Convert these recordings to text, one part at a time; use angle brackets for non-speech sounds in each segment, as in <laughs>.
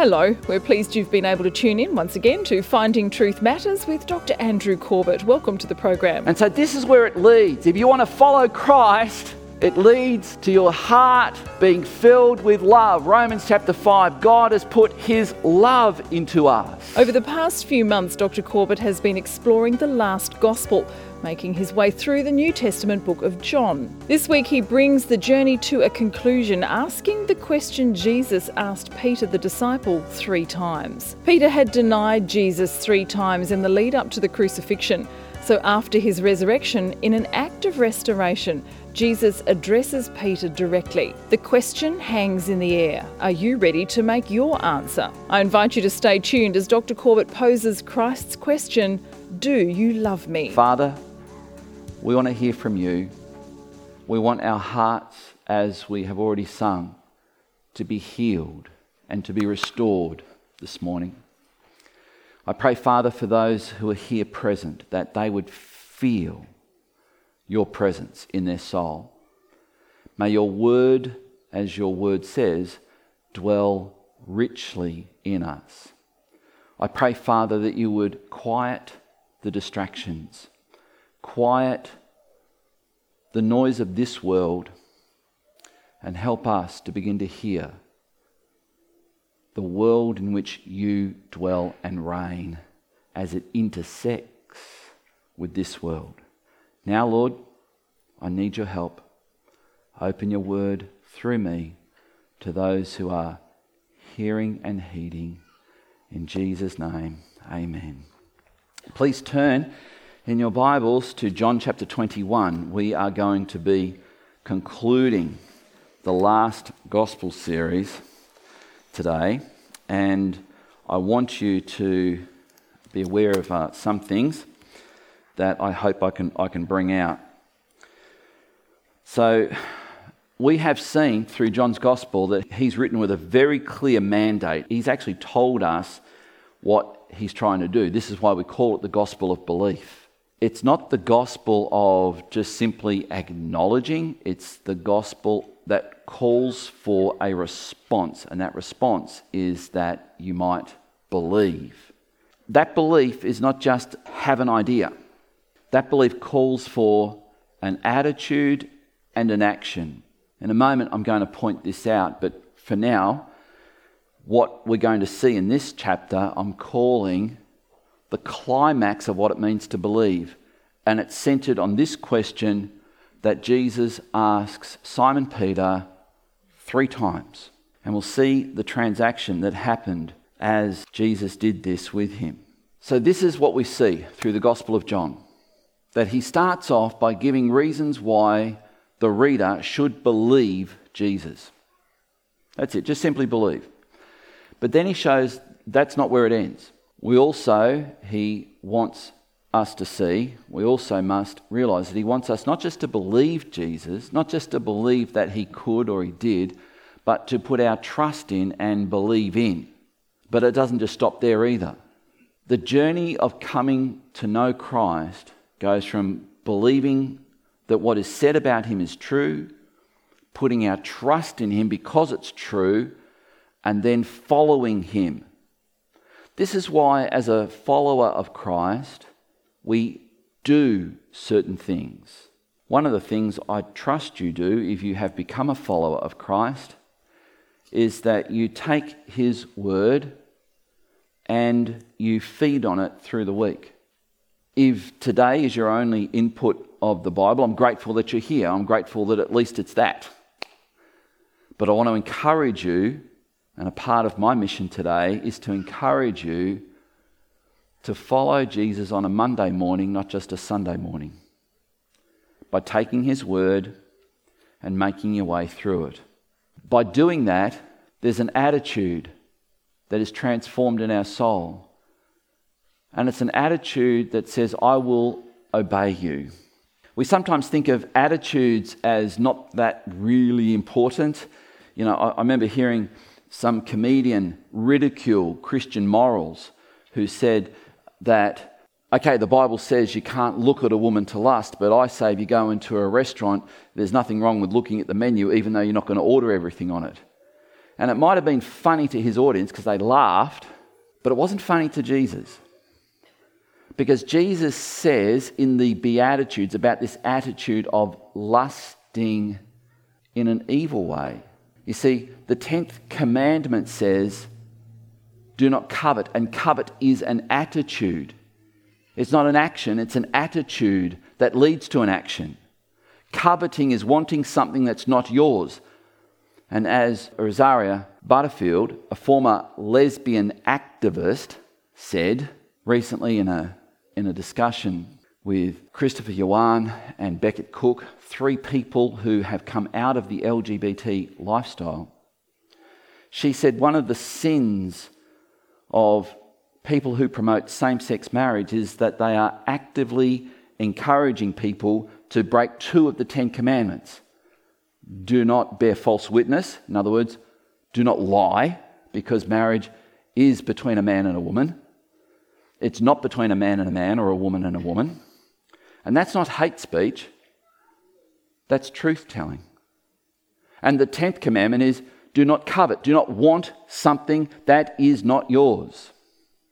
Hello, we're pleased you've been able to tune in once again to Finding Truth Matters with Dr. Andrew Corbett. Welcome to the program. And so, this is where it leads. If you want to follow Christ, it leads to your heart being filled with love. Romans chapter 5 God has put his love into us. Over the past few months, Dr. Corbett has been exploring the last gospel making his way through the New Testament book of John. This week he brings the journey to a conclusion, asking the question Jesus asked Peter the disciple three times. Peter had denied Jesus three times in the lead up to the crucifixion. So, after his resurrection, in an act of restoration, Jesus addresses Peter directly. The question hangs in the air Are you ready to make your answer? I invite you to stay tuned as Dr. Corbett poses Christ's question Do you love me? Father, we want to hear from you. We want our hearts, as we have already sung, to be healed and to be restored this morning. I pray, Father, for those who are here present, that they would feel your presence in their soul. May your word, as your word says, dwell richly in us. I pray, Father, that you would quiet the distractions quiet the noise of this world and help us to begin to hear the world in which you dwell and reign as it intersects with this world. Now, Lord, I need your help. Open your word through me to those who are hearing and heeding. In Jesus' name, amen. Please turn in your Bibles to John chapter 21, we are going to be concluding the last gospel series today. And I want you to be aware of uh, some things that I hope I can, I can bring out. So, we have seen through John's gospel that he's written with a very clear mandate. He's actually told us what he's trying to do. This is why we call it the gospel of belief it's not the gospel of just simply acknowledging, it's the gospel that calls for a response, and that response is that you might believe. That belief is not just have an idea, that belief calls for an attitude and an action. In a moment, I'm going to point this out, but for now, what we're going to see in this chapter, I'm calling the climax of what it means to believe. And it's centered on this question that Jesus asks Simon Peter three times. And we'll see the transaction that happened as Jesus did this with him. So, this is what we see through the Gospel of John that he starts off by giving reasons why the reader should believe Jesus. That's it, just simply believe. But then he shows that's not where it ends. We also, he wants us to see, we also must realize that he wants us not just to believe Jesus, not just to believe that he could or he did, but to put our trust in and believe in. But it doesn't just stop there either. The journey of coming to know Christ goes from believing that what is said about him is true, putting our trust in him because it's true, and then following him. This is why, as a follower of Christ, we do certain things. One of the things I trust you do if you have become a follower of Christ is that you take his word and you feed on it through the week. If today is your only input of the Bible, I'm grateful that you're here. I'm grateful that at least it's that. But I want to encourage you, and a part of my mission today is to encourage you to follow Jesus on a Monday morning, not just a Sunday morning, by taking his word and making your way through it. By doing that, there's an attitude that is transformed in our soul. And it's an attitude that says, I will obey you. We sometimes think of attitudes as not that really important. You know, I, I remember hearing some comedian ridicule Christian morals who said, that, okay, the Bible says you can't look at a woman to lust, but I say if you go into a restaurant, there's nothing wrong with looking at the menu, even though you're not going to order everything on it. And it might have been funny to his audience because they laughed, but it wasn't funny to Jesus. Because Jesus says in the Beatitudes about this attitude of lusting in an evil way. You see, the 10th commandment says, do not covet, and covet is an attitude. It's not an action, it's an attitude that leads to an action. Coveting is wanting something that's not yours. And as Rosaria Butterfield, a former lesbian activist, said recently in a, in a discussion with Christopher Yuan and Becket Cook, three people who have come out of the LGBT lifestyle, she said one of the sins of people who promote same sex marriage is that they are actively encouraging people to break two of the Ten Commandments. Do not bear false witness. In other words, do not lie, because marriage is between a man and a woman. It's not between a man and a man or a woman and a woman. And that's not hate speech, that's truth telling. And the tenth commandment is do not covet, do not want something that is not yours.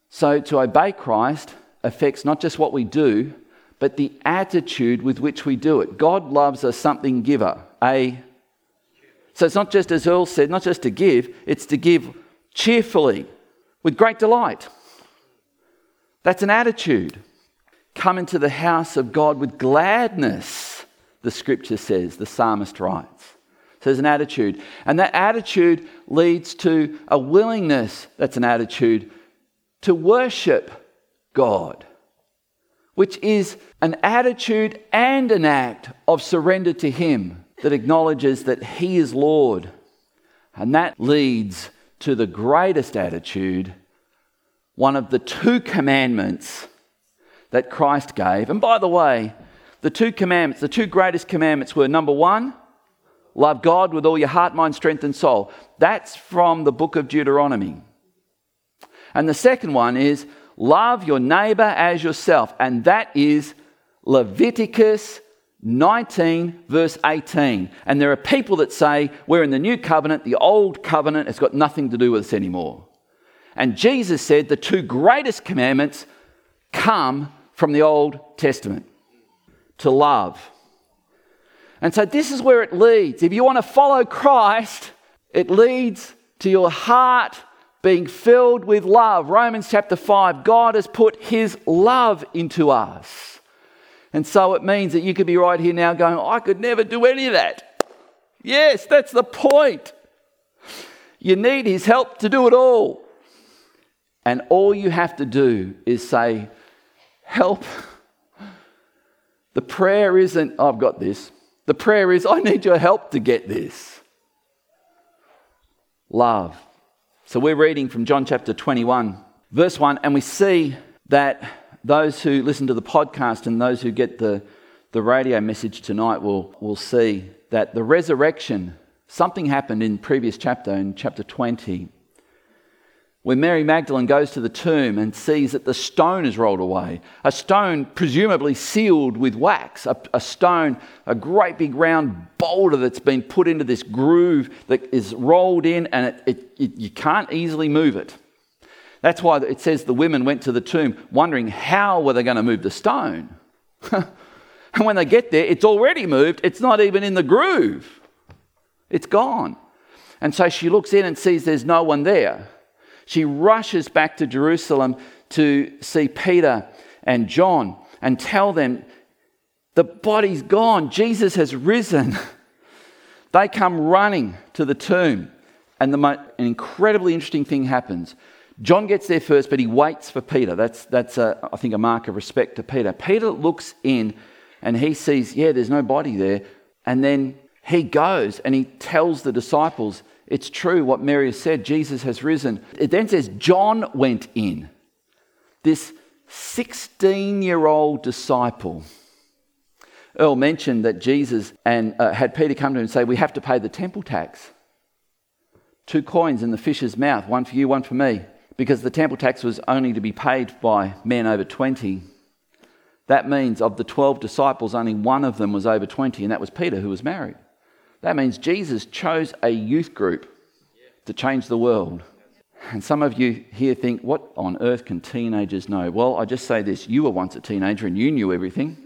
So to obey Christ affects not just what we do, but the attitude with which we do it. God loves a something giver, a so it's not just, as Earl said, not just to give, it's to give cheerfully, with great delight. That's an attitude. Come into the house of God with gladness, the scripture says, the psalmist writes. So there's an attitude. And that attitude leads to a willingness, that's an attitude, to worship God, which is an attitude and an act of surrender to Him that acknowledges that He is Lord. And that leads to the greatest attitude, one of the two commandments that Christ gave. And by the way, the two commandments, the two greatest commandments were number one, love God with all your heart, mind, strength, and soul. That's from the book of Deuteronomy. And the second one is love your neighbor as yourself. And that is Leviticus 19, verse 18. And there are people that say, We're in the new covenant, the old covenant has got nothing to do with us anymore. And Jesus said the two greatest commandments come from the Old Testament to love. And so this is where it leads. If you want to follow Christ, it leads to your heart being filled with love. Romans chapter 5 God has put his love into us. And so it means that you could be right here now going, I could never do any of that. Yes, that's the point. You need his help to do it all. And all you have to do is say, Help. The prayer isn't, oh, I've got this. The prayer is, I need your help to get this. Love. So we're reading from John chapter 21, verse 1, and we see that those who listen to the podcast and those who get the, the radio message tonight will, will see that the resurrection, something happened in previous chapter, in chapter 20, when Mary Magdalene goes to the tomb and sees that the stone is rolled away. A stone presumably sealed with wax, a, a, stone, a great big round boulder that's been put into this groove that is rolled in and it, it, it, you can't easily move it. That's why it says the women went to the tomb wondering how were they going to move the stone. <laughs> and when they get there, it's already moved. It's not even in the groove. It's gone. And so she looks in and sees there's no one there. She rushes back to Jerusalem to see Peter and John and tell them the body's gone. Jesus has risen. <laughs> they come running to the tomb. And the, an incredibly interesting thing happens. John gets there first, but he waits for Peter. That's, that's a, I think, a mark of respect to Peter. Peter looks in and he sees, yeah, there's no body there. And then he goes and he tells the disciples, it's true what Mary has said, Jesus has risen. It then says, John went in. This 16 year old disciple. Earl mentioned that Jesus and uh, had Peter come to him and say, We have to pay the temple tax. Two coins in the fish's mouth, one for you, one for me because the temple tax was only to be paid by men over 20. That means of the 12 disciples, only one of them was over 20, and that was Peter, who was married. That means Jesus chose a youth group to change the world. And some of you here think, what on earth can teenagers know? Well, I just say this you were once a teenager and you knew everything.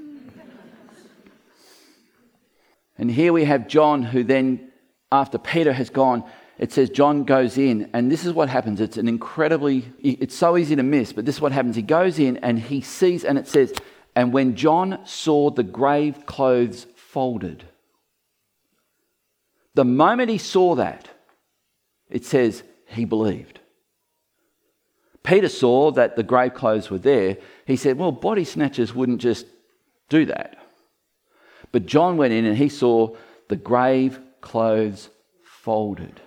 and here we have John, who then, after Peter has gone, it says John goes in, and this is what happens. It's an incredibly, it's so easy to miss, but this is what happens. He goes in and he sees, and it says, and when John saw the grave clothes folded, the moment he saw that, it says he believed. Peter saw that the grave clothes were there. He said, Well, body snatchers wouldn't just do that. But John went in and he saw the grave clothes folded.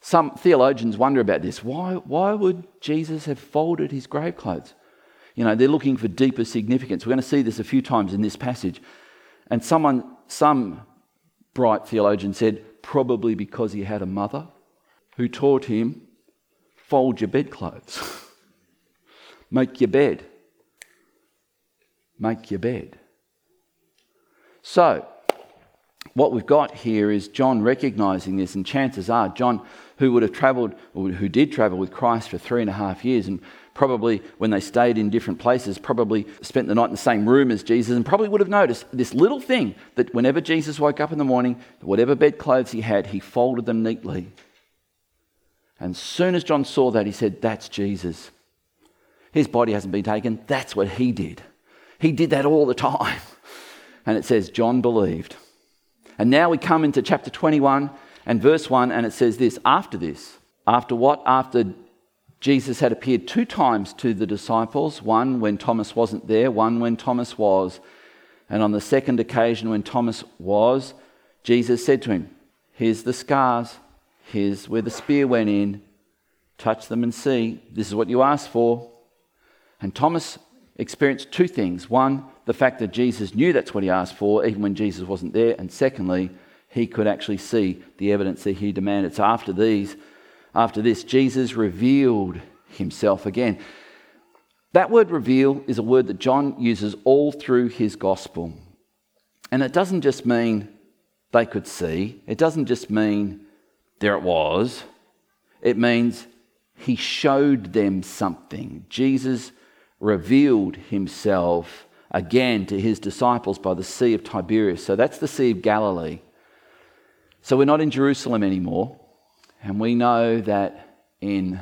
Some theologians wonder about this. Why, why would Jesus have folded his grave clothes? You know, they're looking for deeper significance. We're going to see this a few times in this passage. And someone, some bright theologian said, probably because he had a mother who taught him fold your bedclothes, <laughs> make your bed, make your bed. So, what we've got here is John recognizing this, and chances are, John, who would have traveled, or who did travel with Christ for three and a half years, and probably when they stayed in different places, probably spent the night in the same room as Jesus, and probably would have noticed this little thing that whenever Jesus woke up in the morning, whatever bedclothes he had, he folded them neatly. And as soon as John saw that, he said, That's Jesus. His body hasn't been taken. That's what he did. He did that all the time. <laughs> And it says, John believed. And now we come into chapter 21 and verse 1, and it says this After this, after what? After Jesus had appeared two times to the disciples one when Thomas wasn't there, one when Thomas was. And on the second occasion, when Thomas was, Jesus said to him, Here's the scars, here's where the spear went in. Touch them and see. This is what you asked for. And Thomas experienced two things. One, the fact that Jesus knew that's what he asked for, even when Jesus wasn't there. And secondly, he could actually see the evidence that he demanded. So after these, after this, Jesus revealed himself again. That word reveal is a word that John uses all through his gospel. And it doesn't just mean they could see, it doesn't just mean there it was. It means he showed them something. Jesus revealed himself again to his disciples by the Sea of Tiberias. So that's the Sea of Galilee. So we're not in Jerusalem anymore. And we know that in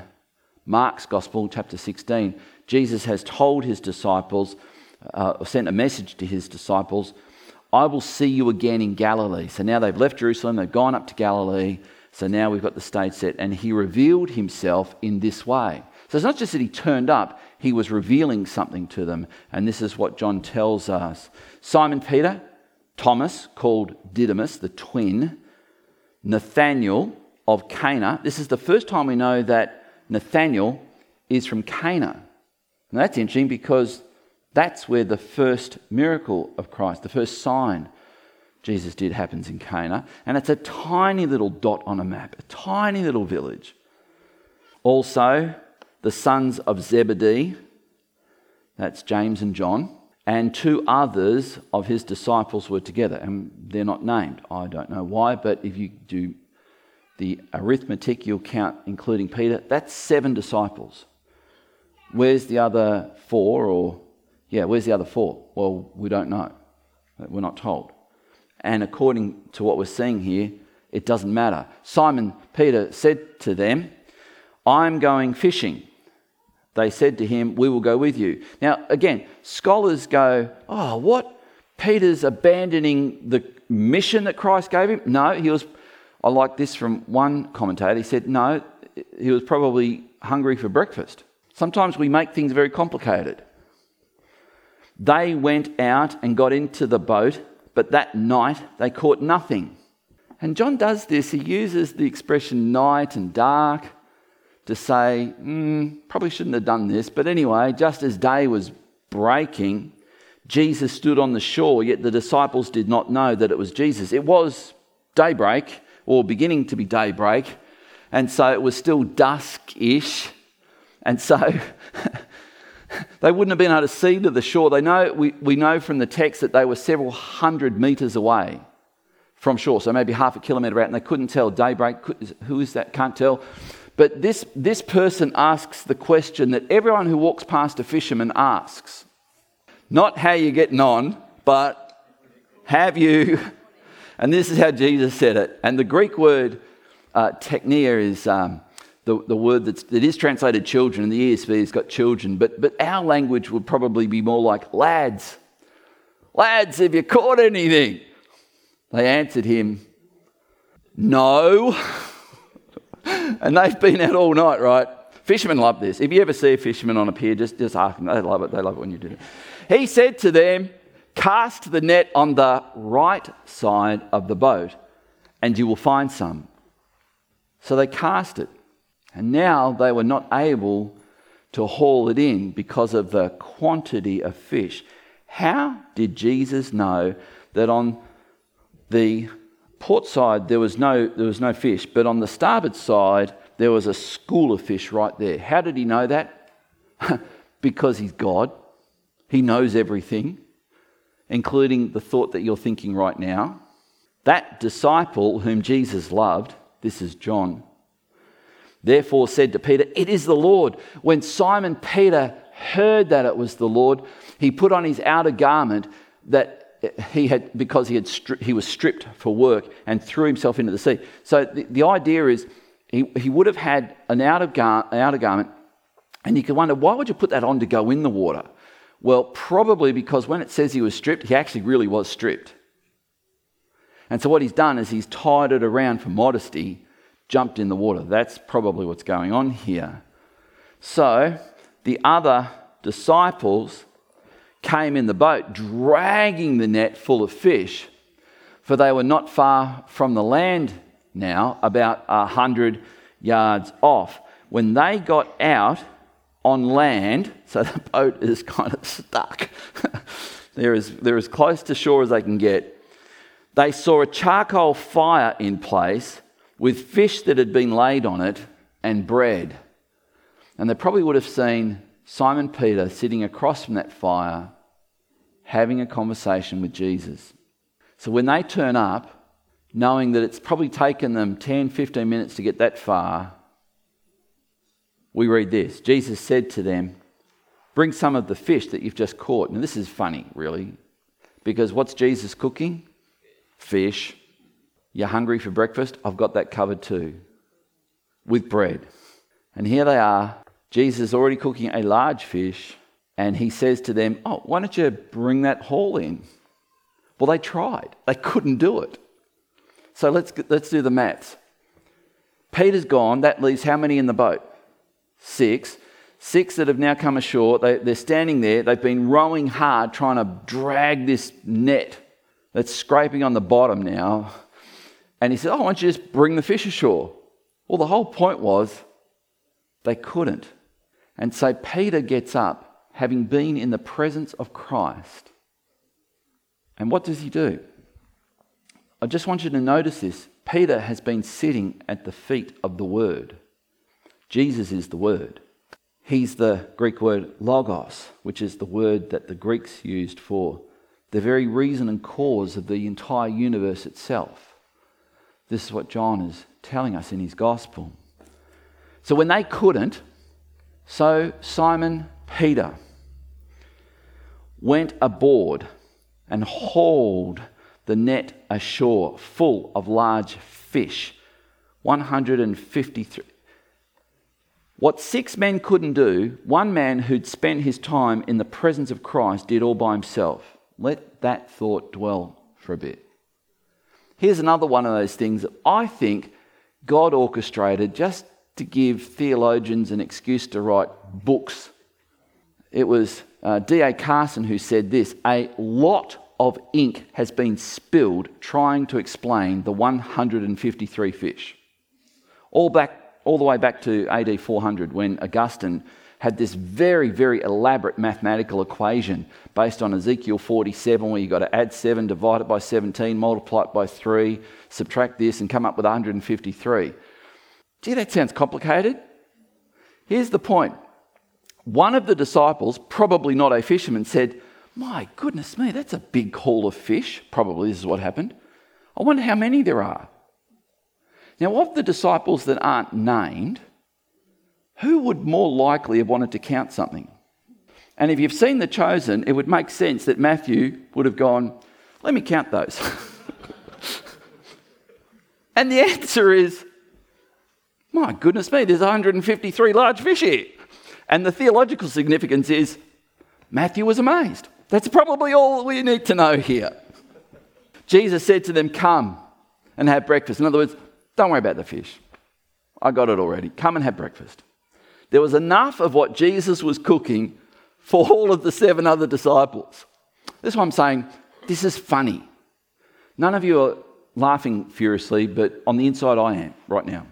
Mark's Gospel, chapter 16, Jesus has told his disciples, uh, sent a message to his disciples, I will see you again in Galilee. So now they've left Jerusalem, they've gone up to Galilee. So now we've got the stage set. And he revealed himself in this way. So it's not just that he turned up, he was revealing something to them. And this is what John tells us Simon Peter, Thomas, called Didymus, the twin, Nathanael of Cana. This is the first time we know that Nathanael is from Cana. And that's interesting because that's where the first miracle of Christ, the first sign Jesus did happens in Cana. And it's a tiny little dot on a map, a tiny little village. Also, the sons of Zebedee, that's James and John, and two others of his disciples were together. And they're not named. I don't know why, but if you do the arithmetic, you'll count, including Peter, that's seven disciples. Where's the other four? Or, yeah, where's the other four? Well, we don't know. We're not told. And according to what we're seeing here, it doesn't matter. Simon Peter said to them, I'm going fishing. They said to him, We will go with you. Now, again, scholars go, Oh, what? Peter's abandoning the mission that Christ gave him? No, he was. I like this from one commentator. He said, No, he was probably hungry for breakfast. Sometimes we make things very complicated. They went out and got into the boat, but that night they caught nothing. And John does this, he uses the expression night and dark to say, mm, probably shouldn't have done this. But anyway, just as day was breaking, Jesus stood on the shore, yet the disciples did not know that it was Jesus. It was daybreak, or beginning to be daybreak, and so it was still dusk ish. And so <laughs> they wouldn't have been able to see to the shore. They know, we, we know from the text that they were several hundred metres away from shore, so maybe half a kilometre out, and they couldn't tell. Daybreak, who is that? Can't tell. But this, this person asks the question that everyone who walks past a fisherman asks. Not how you're getting on, but have you? <laughs> And this is how Jesus said it. And the Greek word uh, teknia is um, the, the word that's, that is translated children, and the ESV has got children, but, but our language would probably be more like lads. Lads, have you caught anything? They answered him, No. <laughs> and they've been out all night, right? Fishermen love this. If you ever see a fisherman on a pier, just, just ask them. They love it. They love it when you do it. He said to them, Cast the net on the right side of the boat, and you will find some. So they cast it. And now they were not able to haul it in because of the quantity of fish. How did Jesus know that on the port side there was no, there was no fish, but on the starboard side there was a school of fish right there? How did he know that? <laughs> because he's God. He knows everything, including the thought that you're thinking right now. That disciple whom Jesus loved, this is John, therefore said to Peter, It is the Lord. When Simon Peter heard that it was the Lord, he put on his outer garment that he had because he had stri- he was stripped for work and threw himself into the sea. So the, the idea is he, he would have had an outer, gar- outer garment, and you can wonder why would you put that on to go in the water? Well, probably because when it says he was stripped, he actually really was stripped. And so what he's done is he's tied it around for modesty jumped in the water. That's probably what's going on here. So the other disciples came in the boat, dragging the net full of fish, for they were not far from the land now, about a hundred yards off. When they got out on land, so the boat is kind of stuck, <laughs> they're, as, they're as close to shore as they can get, they saw a charcoal fire in place with fish that had been laid on it and bread. And they probably would have seen Simon Peter sitting across from that fire having a conversation with Jesus. So when they turn up, knowing that it's probably taken them 10, 15 minutes to get that far, we read this Jesus said to them, Bring some of the fish that you've just caught. Now, this is funny, really, because what's Jesus cooking? Fish. You're hungry for breakfast? I've got that covered too, with bread. And here they are. Jesus is already cooking a large fish, and he says to them, Oh, why don't you bring that haul in? Well, they tried, they couldn't do it. So let's, let's do the maths. Peter's gone. That leaves how many in the boat? Six. Six that have now come ashore. They, they're standing there. They've been rowing hard, trying to drag this net that's scraping on the bottom now and he said, Oh, why don't you just bring the fish ashore? Well, the whole point was they couldn't. And so Peter gets up, having been in the presence of Christ. And what does he do? I just want you to notice this. Peter has been sitting at the feet of the Word. Jesus is the Word. He's the Greek word logos, which is the word that the Greeks used for the very reason and cause of the entire universe itself. This is what John is telling us in his gospel. So when they couldn't, so Simon Peter went aboard and hauled the net ashore full of large fish 153. What six men couldn't do, one man who'd spent his time in the presence of Christ did all by himself. Let that thought dwell for a bit. Here's another one of those things that I think God orchestrated just to give theologians an excuse to write books. It was uh, D.A. Carson who said this A lot of ink has been spilled trying to explain the 153 fish. All, back, all the way back to AD 400 when Augustine had this very, very elaborate mathematical equation based on Ezekiel 47, where you've got to add 7, divide it by 17, multiply it by 3, subtract this, and come up with 153. Gee, that sounds complicated. Here's the point one of the disciples, probably not a fisherman, said, My goodness me, that's a big haul of fish. Probably this is what happened. I wonder how many there are. Now, of the disciples that aren't named, who would more likely have wanted to count something? And if you've seen The Chosen, it would make sense that Matthew would have gone, Let me count those. <laughs> and the answer is, My goodness me, there's 153 large fish here. And the theological significance is, Matthew was amazed. That's probably all we need to know here. Jesus said to them, Come and have breakfast. In other words, don't worry about the fish. I got it already. Come and have breakfast. There was enough of what Jesus was cooking for all of the seven other disciples. This is why I'm saying this is funny. None of you are laughing furiously, but on the inside I am right now.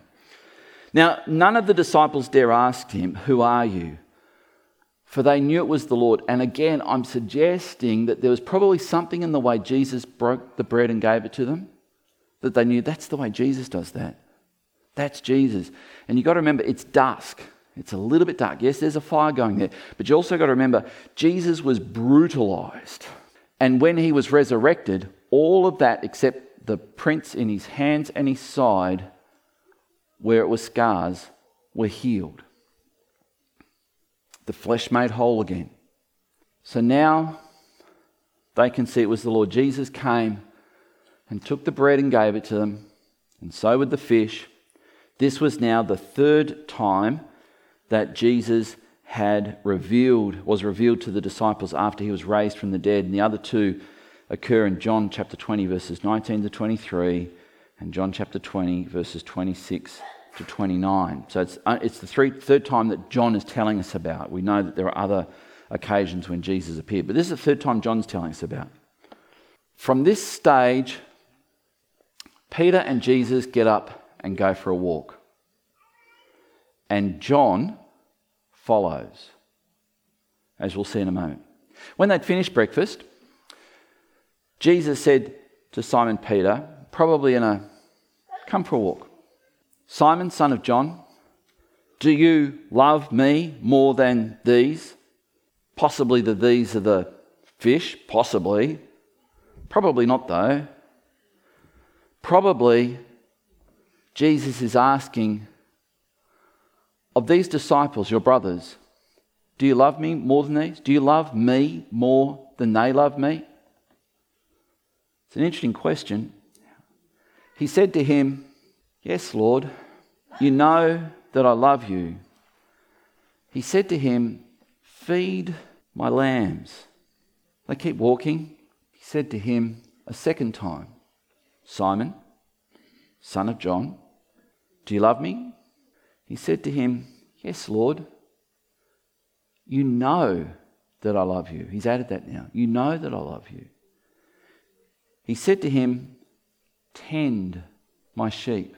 Now, none of the disciples dare ask him, Who are you? For they knew it was the Lord. And again, I'm suggesting that there was probably something in the way Jesus broke the bread and gave it to them that they knew that's the way Jesus does that. That's Jesus. And you've got to remember, it's dusk. It's a little bit dark. Yes, there's a fire going there. But you also got to remember, Jesus was brutalized. And when he was resurrected, all of that, except the prints in his hands and his side, where it was scars, were healed. The flesh made whole again. So now they can see it was the Lord. Jesus came and took the bread and gave it to them, and so with the fish. This was now the third time that Jesus had revealed, was revealed to the disciples after he was raised from the dead. And the other two occur in John chapter 20, verses 19 to 23, and John chapter 20, verses 26 to 29. So it's, uh, it's the three, third time that John is telling us about. We know that there are other occasions when Jesus appeared, but this is the third time John's telling us about. From this stage, Peter and Jesus get up and go for a walk and John follows, as we'll see in a moment. When they'd finished breakfast, Jesus said to Simon Peter, probably in a come for a walk. Simon, son of John, do you love me more than these? Possibly the these are the fish, possibly. Probably not, though. Probably Jesus is asking of these disciples, your brothers, do you love me more than these? Do you love me more than they love me? It's an interesting question. He said to him, Yes, Lord, you know that I love you. He said to him, Feed my lambs. They keep walking. He said to him a second time, Simon, son of John, do you love me? He said to him, Yes, Lord. You know that I love you. He's added that now. You know that I love you. He said to him, Tend my sheep.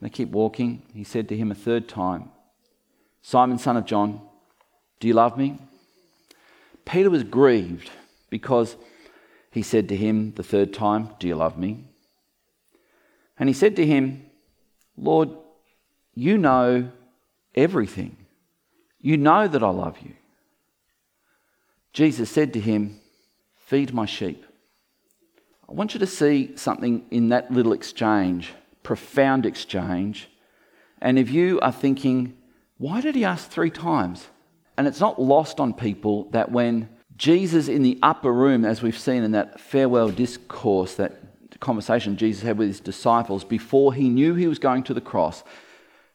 They keep walking. He said to him a third time, Simon, son of John, do you love me? Peter was grieved because he said to him the third time, Do you love me? And he said to him, Lord, you know everything. You know that I love you. Jesus said to him, Feed my sheep. I want you to see something in that little exchange, profound exchange. And if you are thinking, why did he ask three times? And it's not lost on people that when Jesus in the upper room, as we've seen in that farewell discourse, that conversation Jesus had with his disciples before he knew he was going to the cross,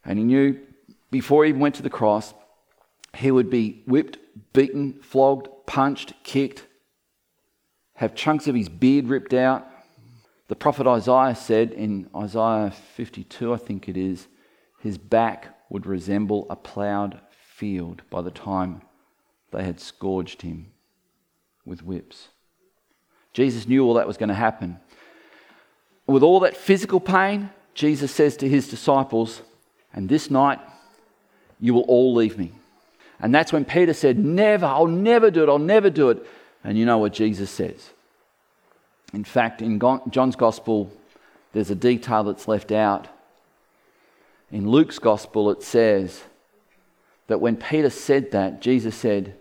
and he knew before he even went to the cross, he would be whipped, beaten, flogged, punched, kicked, have chunks of his beard ripped out. The prophet Isaiah said in Isaiah 52, I think it is, his back would resemble a ploughed field by the time they had scourged him with whips. Jesus knew all that was going to happen. With all that physical pain, Jesus says to his disciples, and this night, you will all leave me. And that's when Peter said, Never, I'll never do it, I'll never do it. And you know what Jesus says. In fact, in John's Gospel, there's a detail that's left out. In Luke's Gospel, it says that when Peter said that, Jesus said,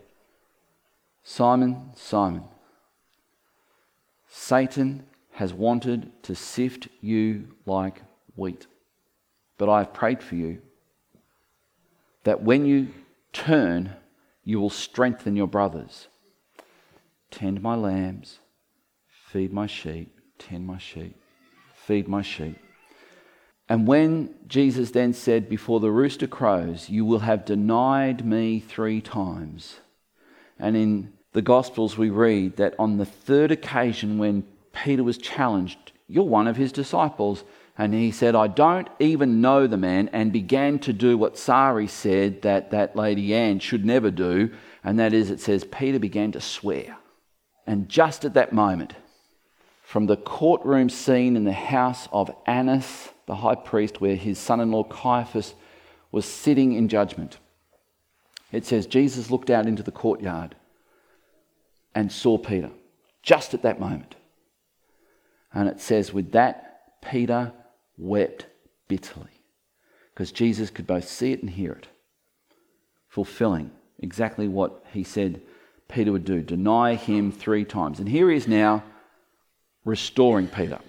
Simon, Simon, Satan has wanted to sift you like wheat. But I have prayed for you that when you turn, you will strengthen your brothers. Tend my lambs, feed my sheep, tend my sheep, feed my sheep. And when Jesus then said, Before the rooster crows, you will have denied me three times. And in the Gospels, we read that on the third occasion when Peter was challenged, You're one of his disciples. And he said, I don't even know the man, and began to do what Sari said that that lady Anne should never do. And that is, it says, Peter began to swear. And just at that moment, from the courtroom scene in the house of Annas, the high priest, where his son in law Caiaphas was sitting in judgment, it says, Jesus looked out into the courtyard and saw Peter just at that moment. And it says, with that, Peter wept bitterly because Jesus could both see it and hear it, fulfilling exactly what he said Peter would do deny him three times. And here he is now restoring Peter.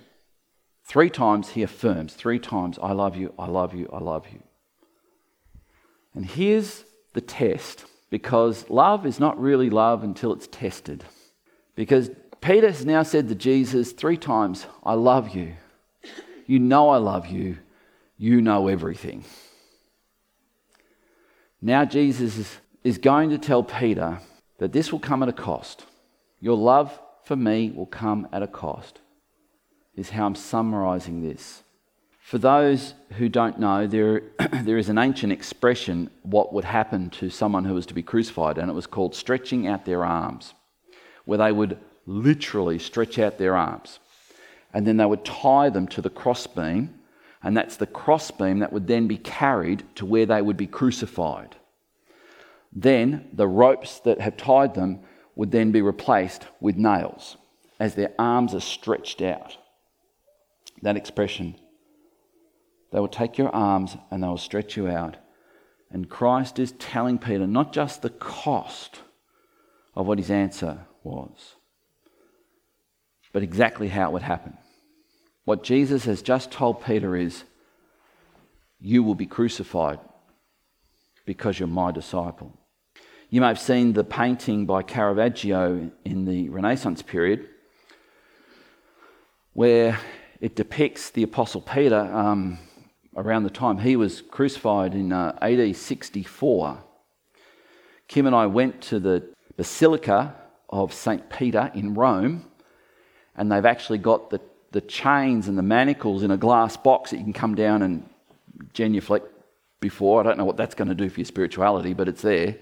Three times he affirms, three times, I love you, I love you, I love you. And here's the test because love is not really love until it's tested. Because Peter has now said to Jesus three times, I love you. You know I love you. You know everything. Now Jesus is going to tell Peter that this will come at a cost. Your love for me will come at a cost, is how I'm summarizing this. For those who don't know, there, <clears throat> there is an ancient expression what would happen to someone who was to be crucified, and it was called stretching out their arms, where they would literally stretch out their arms and then they would tie them to the crossbeam, and that's the crossbeam that would then be carried to where they would be crucified. Then the ropes that have tied them would then be replaced with nails as their arms are stretched out. That expression. They will take your arms and they will stretch you out. And Christ is telling Peter not just the cost of what his answer was, but exactly how it would happen. What Jesus has just told Peter is, You will be crucified because you're my disciple. You may have seen the painting by Caravaggio in the Renaissance period, where it depicts the Apostle Peter um, around the time he was crucified in uh, AD 64. Kim and I went to the Basilica of St. Peter in Rome, and they've actually got the the chains and the manacles in a glass box that you can come down and genuflect before. I don't know what that's going to do for your spirituality, but it's there.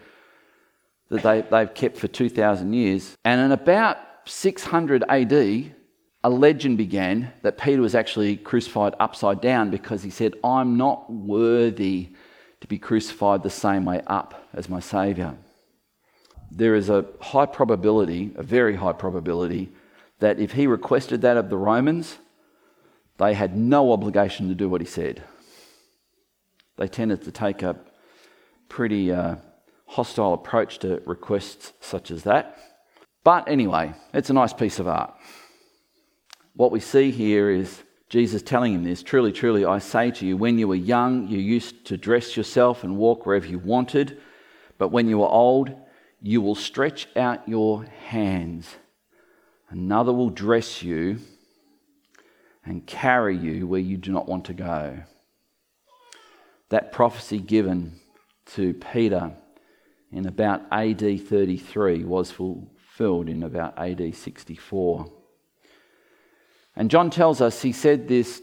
That they, they've kept for 2,000 years. And in about 600 AD, a legend began that Peter was actually crucified upside down because he said, I'm not worthy to be crucified the same way up as my Saviour. There is a high probability, a very high probability, that if he requested that of the Romans, they had no obligation to do what he said. They tended to take a pretty uh, hostile approach to requests such as that. But anyway, it's a nice piece of art. What we see here is Jesus telling him this Truly, truly, I say to you, when you were young, you used to dress yourself and walk wherever you wanted, but when you are old, you will stretch out your hands Another will dress you and carry you where you do not want to go. That prophecy given to Peter in about AD 33 was fulfilled in about AD 64. And John tells us he said this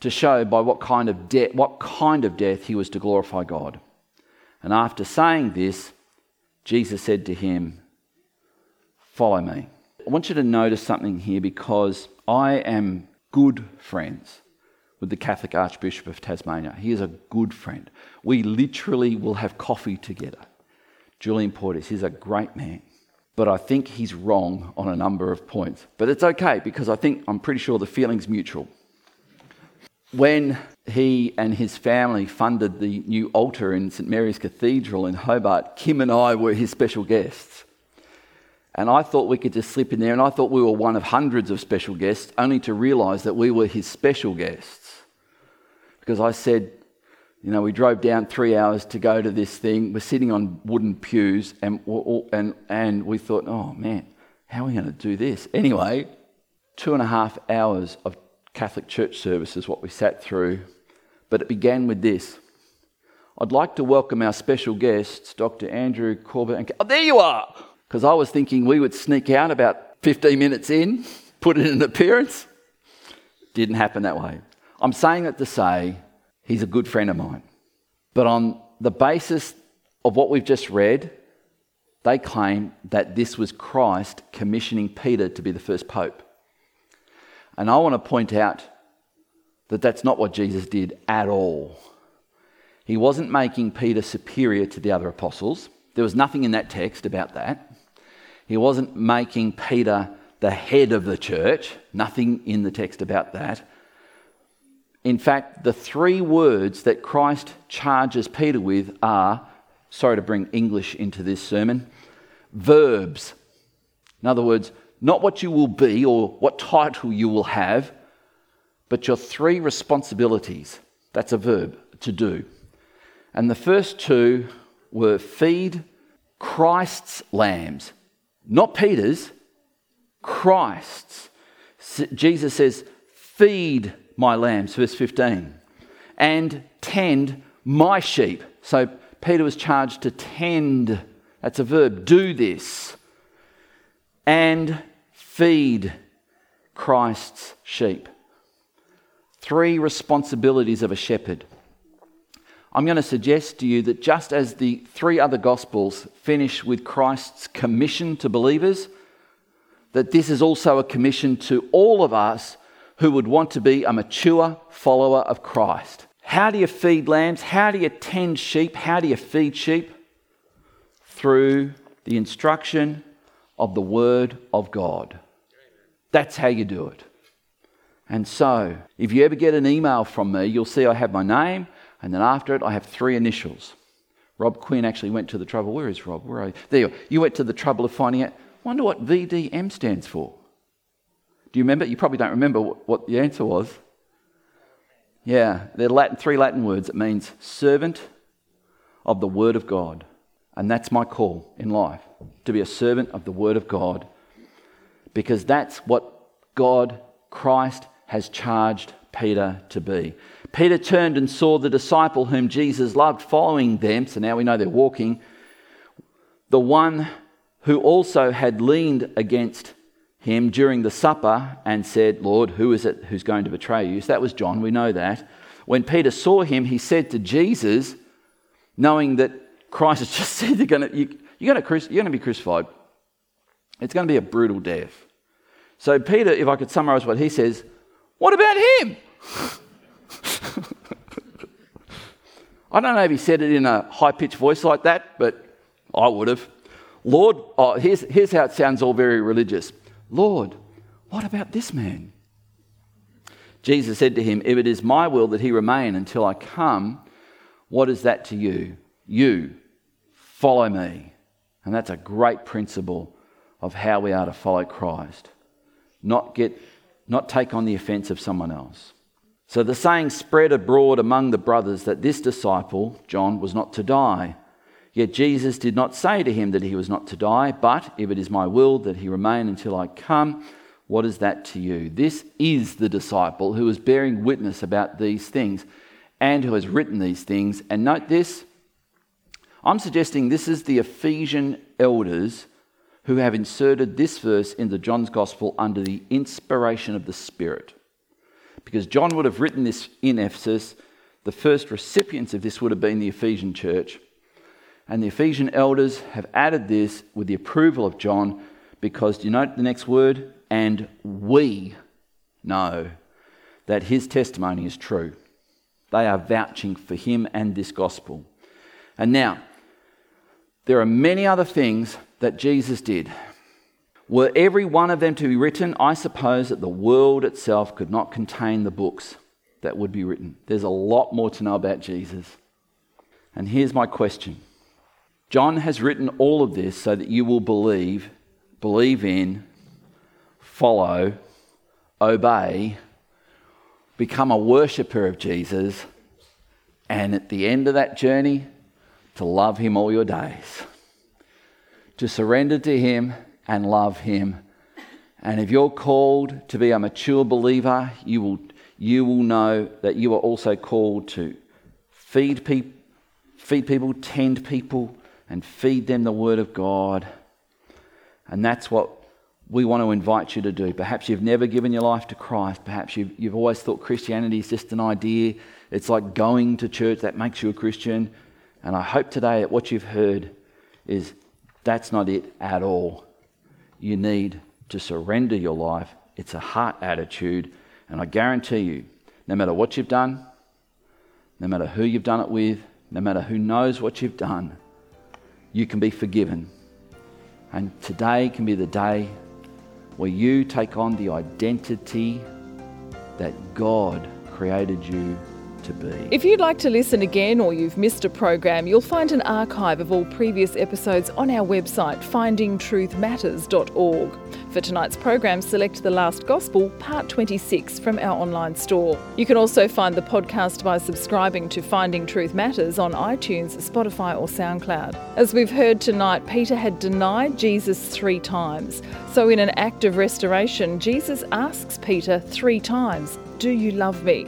to show by what kind of death what kind of death he was to glorify God. And after saying this, Jesus said to him, "Follow me." I want you to notice something here because I am good friends with the Catholic Archbishop of Tasmania. He is a good friend. We literally will have coffee together. Julian Porteous, he's a great man. But I think he's wrong on a number of points. But it's okay because I think I'm pretty sure the feeling's mutual. When he and his family funded the new altar in St Mary's Cathedral in Hobart, Kim and I were his special guests. And I thought we could just slip in there, and I thought we were one of hundreds of special guests, only to realize that we were his special guests. Because I said, you know, we drove down three hours to go to this thing. We're sitting on wooden pews, and, and, and we thought, oh man, how are we going to do this? Anyway, two and a half hours of Catholic church service is what we sat through. But it began with this I'd like to welcome our special guests, Dr. Andrew Corbett. And, oh, there you are! Because I was thinking we would sneak out about 15 minutes in, put in an appearance. Didn't happen that way. I'm saying it to say he's a good friend of mine. But on the basis of what we've just read, they claim that this was Christ commissioning Peter to be the first pope. And I want to point out that that's not what Jesus did at all. He wasn't making Peter superior to the other apostles. There was nothing in that text about that. He wasn't making Peter the head of the church. Nothing in the text about that. In fact, the three words that Christ charges Peter with are sorry to bring English into this sermon verbs. In other words, not what you will be or what title you will have, but your three responsibilities. That's a verb, to do. And the first two were feed Christ's lambs, not Peter's, Christ's. Jesus says, Feed my lambs, verse 15, and tend my sheep. So Peter was charged to tend, that's a verb, do this, and feed Christ's sheep. Three responsibilities of a shepherd. I'm going to suggest to you that just as the three other Gospels finish with Christ's commission to believers, that this is also a commission to all of us who would want to be a mature follower of Christ. How do you feed lambs? How do you tend sheep? How do you feed sheep? Through the instruction of the Word of God. That's how you do it. And so, if you ever get an email from me, you'll see I have my name and then after it, I have three initials. Rob Quinn actually went to the trouble. Where is Rob? Where are you? There you. You went to the trouble of finding out. Wonder what VDM stands for. Do you remember? You probably don't remember what the answer was. Yeah, they're Latin, three Latin words. It means servant of the Word of God. And that's my call in life to be a servant of the Word of God. Because that's what God, Christ, has charged Peter to be. Peter turned and saw the disciple whom Jesus loved following them. So now we know they're walking. The one who also had leaned against him during the supper and said, Lord, who is it who's going to betray you? So that was John, we know that. When Peter saw him, he said to Jesus, knowing that Christ has <laughs> just said, You're going to, you, you're going to, be crucified. It's going to be a brutal death. So, Peter, if I could summarize what he says, what about him? <laughs> I don't know if he said it in a high pitched voice like that, but I would have. Lord, oh, here's, here's how it sounds all very religious Lord, what about this man? Jesus said to him, If it is my will that he remain until I come, what is that to you? You follow me. And that's a great principle of how we are to follow Christ. Not, get, not take on the offense of someone else. So the saying spread abroad among the brothers that this disciple, John, was not to die. Yet Jesus did not say to him that he was not to die, but if it is my will that he remain until I come, what is that to you? This is the disciple who is bearing witness about these things and who has written these things. And note this I'm suggesting this is the Ephesian elders who have inserted this verse into John's gospel under the inspiration of the Spirit because John would have written this in Ephesus. The first recipients of this would have been the Ephesian church. And the Ephesian elders have added this with the approval of John because, do you note the next word? And we know that his testimony is true. They are vouching for him and this gospel. And now, there are many other things that Jesus did. Were every one of them to be written, I suppose that the world itself could not contain the books that would be written. There's a lot more to know about Jesus. And here's my question John has written all of this so that you will believe believe in, follow, obey, become a worshipper of Jesus, and at the end of that journey, to love Him all your days. To surrender to Him and love Him. And if you're called to be a mature believer, you will, you will know that you are also called to feed, peop- feed people, tend people, and feed them the Word of God. And that's what we want to invite you to do. Perhaps you've never given your life to Christ. Perhaps you've, you've always thought Christianity is just an idea. It's like going to church that makes you a Christian. And I hope today that what you've heard is that's not it at all. You need to surrender your life. It's a heart attitude. And I guarantee you, no matter what you've done, no matter who you've done it with, no matter who knows what you've done, you can be forgiven. And today can be the day where you take on the identity that God created you to be. If you'd like to listen again or you've missed a program, you'll find an archive of all previous episodes on our website, findingtruthmatters.org. For tonight's program, select The Last Gospel, Part 26 from our online store. You can also find the podcast by subscribing to Finding Truth Matters on iTunes, Spotify, or SoundCloud. As we've heard tonight, Peter had denied Jesus three times. So, in an act of restoration, Jesus asks Peter three times, Do you love me?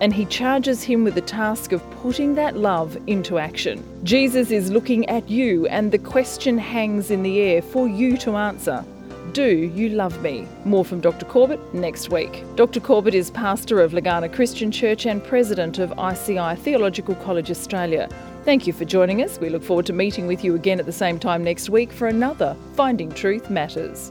And he charges him with the task of putting that love into action. Jesus is looking at you, and the question hangs in the air for you to answer. Do you love me? More from Dr. Corbett next week. Dr. Corbett is pastor of Legana Christian Church and president of ICI Theological College Australia. Thank you for joining us. We look forward to meeting with you again at the same time next week for another Finding Truth Matters.